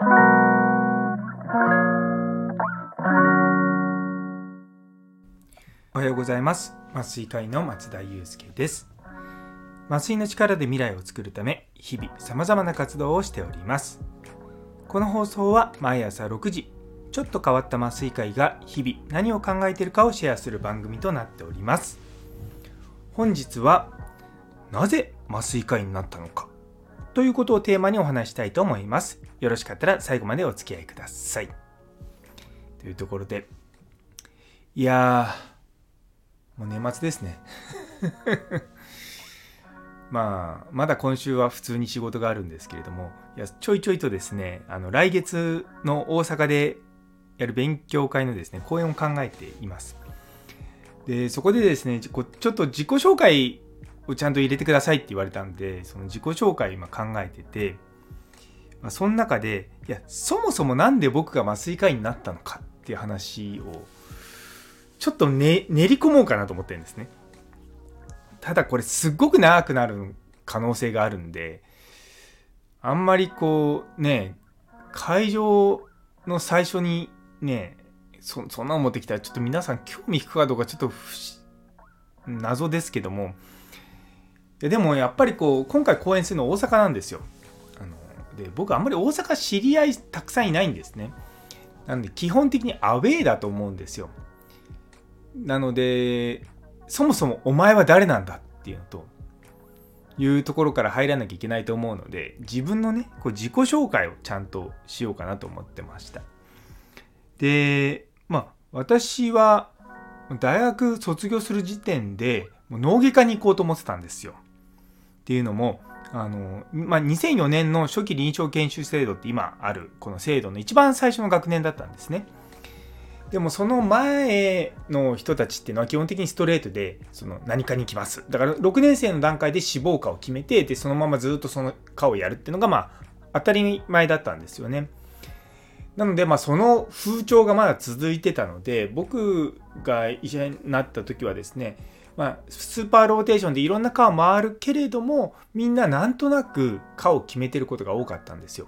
おはようございます。麻酔科医の松田祐介です。麻酔の力で未来を作るため日々様々な活動をしております。この放送は毎朝6時ちょっと変わった麻酔科医が日々何を考えているかをシェアする番組となっております。本日はなぜ麻酔科医になったのか。ということをテーマにお話したいと思います。よろしかったら最後までお付き合いください。というところで。いやーもう年末ですね。まあ、まだ今週は普通に仕事があるんですけれども、いやちょいちょいとですね、あの来月の大阪でやる勉強会のですね、講演を考えています。で、そこでですね、ちょっと自己紹介をちゃんと入れてくださいって言われたんで、その自己紹介を今考えてて、まあ、その中で、いや、そもそも何で僕が麻酔科医になったのかっていう話を、ちょっと、ね、練り込もうかなと思ってるんですね。ただこれすっごく長くなる可能性があるんで、あんまりこうね、会場の最初にね、そそんなの持ってきたらちょっと皆さん興味引くかどうかちょっと謎ですけども、でもやっぱりこう今回公演するの大阪なんですよ。あので僕あんまり大阪知り合いたくさんいないんですね。なので基本的にアウェーだと思うんですよ。なのでそもそもお前は誰なんだっていうのと、いうところから入らなきゃいけないと思うので、自分のね、こう自己紹介をちゃんとしようかなと思ってました。で、まあ、私は大学卒業する時点で、脳外科に行こうと思ってたんですよ。っていうのも、あの、まあ、2004年の初期臨床研修制度って今あるこの制度の一番最初の学年だったんですね。でもその前の人たちっていうのは基本的にストレートでその何かに行きます。だから6年生の段階で志望科を決めてでそのままずっとその科をやるっていうのがまあ当たり前だったんですよね。なのでまあその風潮がまだ続いてたので僕が医者になった時はですねまあ、スーパーローテーションでいろんな科を回るけれどもみんななんとなく科を決めてることが多かったんですよ。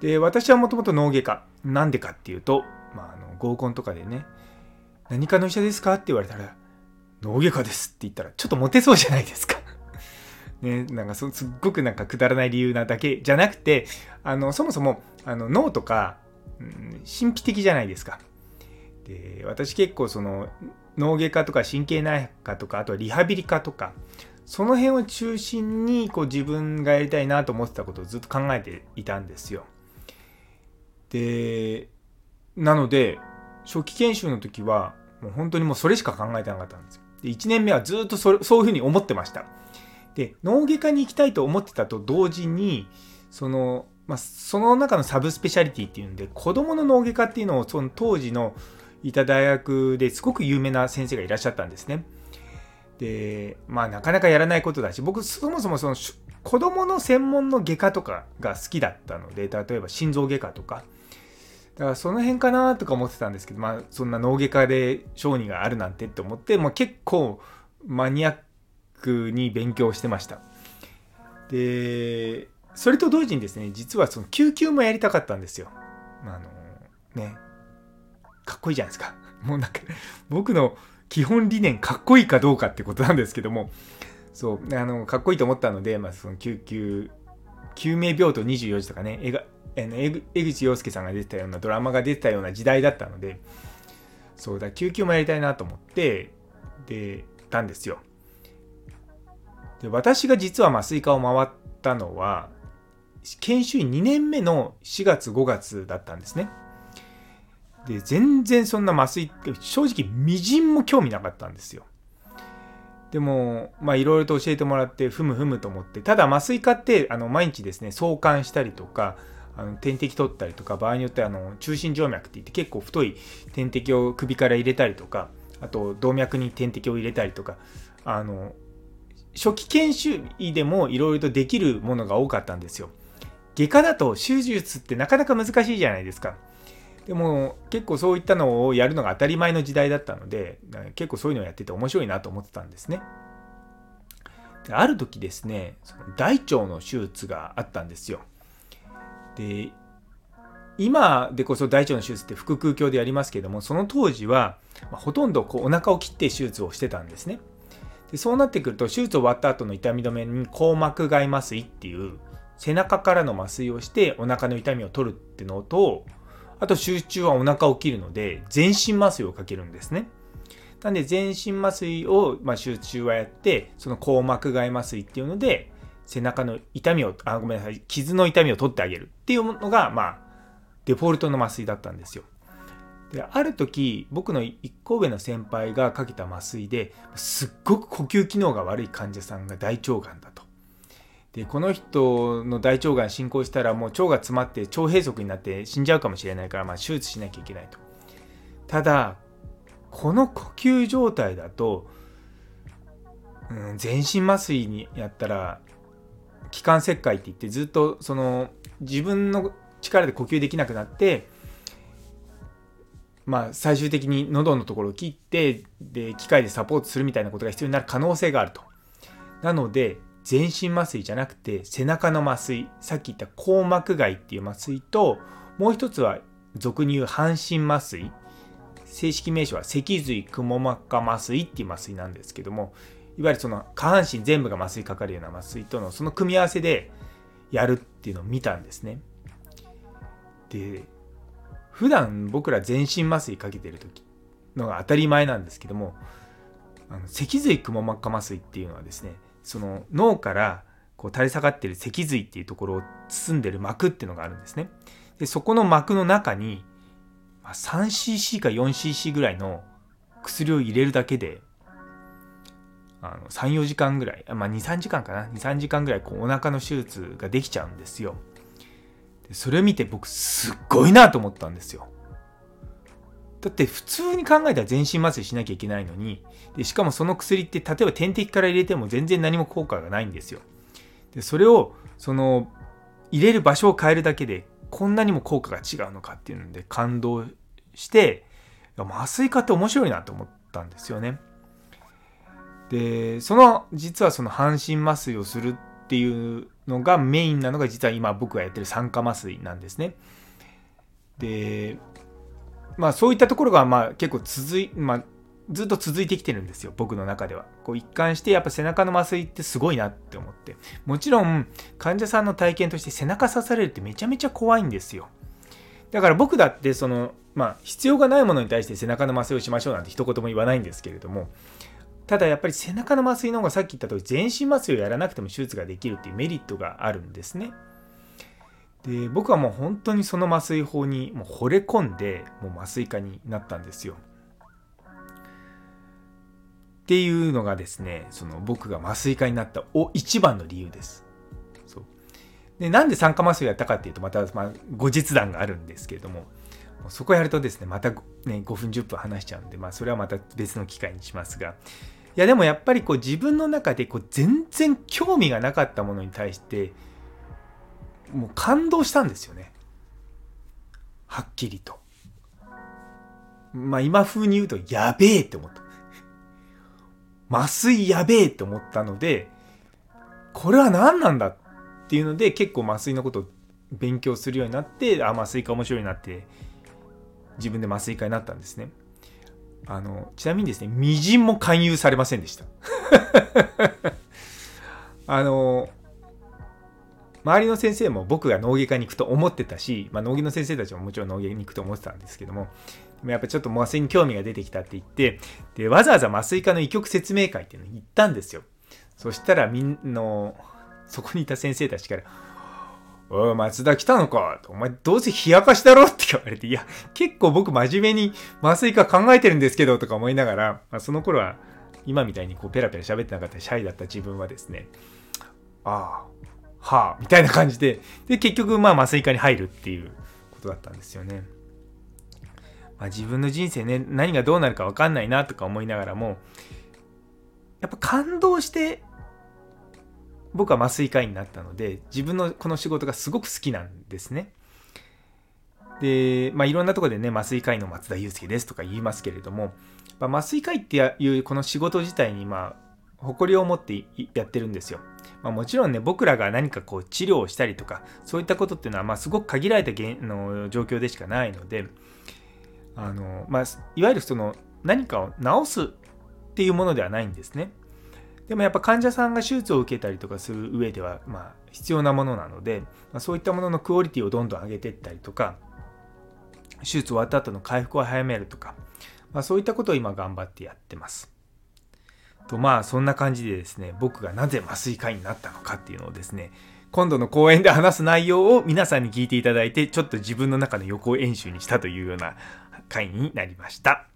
で私はもともと脳外科なんでかっていうと、まあ、あの合コンとかでね、何かの医者ですか？って言われたら、脳外科ですって言ったら、ちょっとモテそうじゃないですか？ね、なんかすっごくなんかくだらない理由なだけじゃなくて、あの、そもそも、あの、脳とか、うん、神秘的じゃないですか。で、私結構その、脳外科とか神経内科とか、あとはリハビリ科とか、その辺を中心にこう自分がやりたいなと思ってたことをずっと考えていたんですよ。で、なので、初期研修の時は、もう本当にもうそれしか考えてなかったんですよ。で、1年目はずっとそれそういうふうに思ってました。で、脳外科に行きたいと思ってたと同時に、その、まあ、その中のサブスペシャリティっていうんで、子供の脳外科っていうのを、その当時のいた大学ですごく有名な先生がいらっしゃったんですね。で、まあなかなかやらないことだし、僕そもそもその子供の専門の外科とかが好きだったので、例えば心臓外科とか、だからその辺かなとか思ってたんですけど、まあそんな脳外科で小児があるなんてって思って、まあ、結構マニアックに勉強してました。で、それと同時にですね、実はその救急もやりたかったんですよ。あのね、かっこいいじゃないですか。もうなんか僕の基本理念かっこいいかどうかってことなんですけども、そう、あの、かっこいいと思ったので、まあその救急、救命病棟24時とかね、映画、江口洋介さんが出てたようなドラマが出てたような時代だったのでそうだ救急もやりたいなと思ってでたんですよ。で私が実は麻酔科を回ったのは研修医2年目の4月5月だったんですね。で全然そんな麻酔って正直みじんも興味なかったんですよ。でもまあいろいろと教えてもらってふむふむと思ってただ麻酔科ってあの毎日ですね相関したりとかあの点滴取ったりとか場合によってはあの中心静脈って言って結構太い点滴を首から入れたりとかあと動脈に点滴を入れたりとかあの初期研修医でもいろいろとできるものが多かったんですよ。外科だと手術ってなかなか難しいじゃないですか。でも結構そういったのをやるのが当たり前の時代だったので結構そういうのをやってて面白いなと思ってたんですね。ある時ですねその大腸の手術があったんですよ。で今でこそ大腸の手術って腹腔鏡でやりますけどもその当時は、ほとんどこうお腹を切って手術をしてたんですね。でそうなってくると手術終わった後の痛み止めに硬膜外麻酔っていう背中からの麻酔をしてお腹の痛みを取るっていうのとあと集中はお腹を切るので全身麻酔をかけるんですねなんで全身麻酔を、まあ、集中はやってその硬膜外麻酔っていうので背中の痛みをあごめんなさい傷の痛みを取ってあげるっていうのがまあデフォルトの麻酔だったんですよ。である時僕の1個上の先輩がかけた麻酔ですっごく呼吸機能が悪い患者さんが大腸がんだと。でこの人の大腸がん進行したらもう腸が詰まって腸閉塞になって死んじゃうかもしれないから、まあ、手術しなきゃいけないと。ただこの呼吸状態だと、うん、全身麻酔にやったら気管切開って言ってずっとその自分の力で呼吸できなくなってまあ最終的に喉のところを切ってで機械でサポートするみたいなことが必要になる可能性があると。なので全身麻酔じゃなくて背中の麻酔さっき言った硬膜外っていう麻酔ともう一つは俗に言う半身麻酔正式名称は脊髄くも膜下麻酔っていう麻酔なんですけどもいわゆるその下半身全部が麻酔かかるような麻酔とのその組み合わせでやるっていうのを見たんですね。で普段僕ら全身麻酔かけてる時のが当たり前なんですけどもあの脊髄くも膜下麻酔っていうのはですねその脳からこう垂れ下がってる脊髄っていうところを包んでる膜っていうのがあるんですね。でそこの膜の中に 3cc か 4cc ぐらいの薬を入れるだけであの34時間ぐらい、まあ、23時間かな？23時間ぐらいこうお腹の手術ができちゃうんですよ。でそれを見て僕すっごいなと思ったんですよ。だって普通に考えたら全身麻酔しなきゃいけないのにでしかもその薬って例えば点滴から入れても全然何も効果がないんですよでそれをその入れる場所を変えるだけでこんなにも効果が違うのかっていうので感動して麻酔科って面白いなと思ったんですよねでその実はその半身麻酔をするっていうのがメインなのが実は今僕がやってる酸化麻酔なんですね。でまあそういったところがまあ結構続い、まあ、ずっと続いてきてるんですよ僕の中では。こう一貫してやっぱ背中の麻酔ってすごいなって思ってもちろん患者さんの体験として背中刺されるってめちゃめちゃ怖いんですよ。だから僕だってそのまあ必要がないものに対して背中の麻酔をしましょうなんて一言も言わないんですけれどもただやっぱり背中の麻酔の方がさっき言った通り全身麻酔をやらなくても手術ができるっていうメリットがあるんですね。で僕はもう本当にその麻酔法にもう惚れ込んでもう麻酔科になったんですよ。っていうのがですねその僕が麻酔科になったお一番の理由です。そうでなんで酸化麻酔をやったかっていうとまた、まあ、後日談があるんですけれどもそこやるとですねまた、ね、5分10分話しちゃうんで、まあ、それはまた別の機会にしますがいやでもやっぱりこう自分の中でこう全然興味がなかったものに対してもう感動したんですよね。はっきりと。まあ今風に言うとやべえって思った。麻酔やべえって思ったのでこれは何なんだっていうので結構麻酔のことを勉強するようになってあ麻酔か面白いなって自分で麻酔科になったんですね。あの、ちなみにですね、微塵も勧誘されませんでした。あの、周りの先生も僕が脳外科に行くと思ってたし、まあ、脳外の先生たちももちろん脳外に行くと思ってたんですけども、でもやっぱちょっと麻酔に興味が出てきたって言って、で、わざわざ麻酔科の医局説明会っていうのに行ったんですよ。そしたらみんな、そこにいた先生たちから、おい、松田来たのかお前どうせ冷やかしだろって言われて、いや、結構僕真面目に麻酔科考えてるんですけどとか思いながら、まあ、その頃は今みたいにこうペラペラ喋ってなかったシャイだった自分はですね、ああ、はあ、みたいな感じで、で、結局まあ麻酔科に入るっていうことだったんですよね。まあ、自分の人生ね、何がどうなるか分かんないなとか思いながらも、やっぱ感動して僕は麻酔科医になったので自分のこの仕事がすごく好きなんですね。で、まあ、いろんなとこでね麻酔科医の松田祐介ですとか言いますけれども、ま、麻酔科医っていうこの仕事自体にまあ誇りを持ってやってるんですよ。まあ、もちろんね、僕らが何かこう治療をしたりとか、そういったことっていうのは、まあ、すごく限られたの状況でしかないので、あの、まあ、いわゆるその何かを治すっていうものではないんですね。でもやっぱ患者さんが手術を受けたりとかする上では、まあ、必要なものなので、まあ、そういったもののクオリティをどんどん上げていったりとか、手術終わった後の回復を早めるとか、まあ、そういったことを今頑張ってやってます。とまあそんな感じでですね僕がなぜ麻酔科医になったのかっていうのをですね今度の講演で話す内容を皆さんに聞いていただいてちょっと自分の中の予行演習にしたというような回になりました。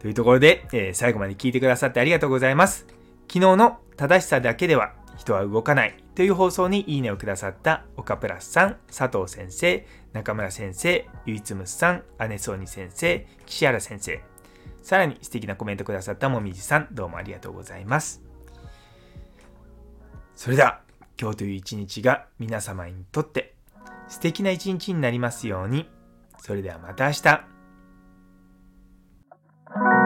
というところで、えー、最後まで聞いてくださってありがとうございます。昨日の正しさだけでは人は動かないという放送にいいねをくださった岡プラスさん、佐藤先生、中村先生、ゆいつむさん、姉そうに先生、岸原先生、さらに素敵なコメントくださったもみじさん、どうもありがとうございます。それでは、今日という一日が皆様にとって素敵な一日になりますように。それではまた明日。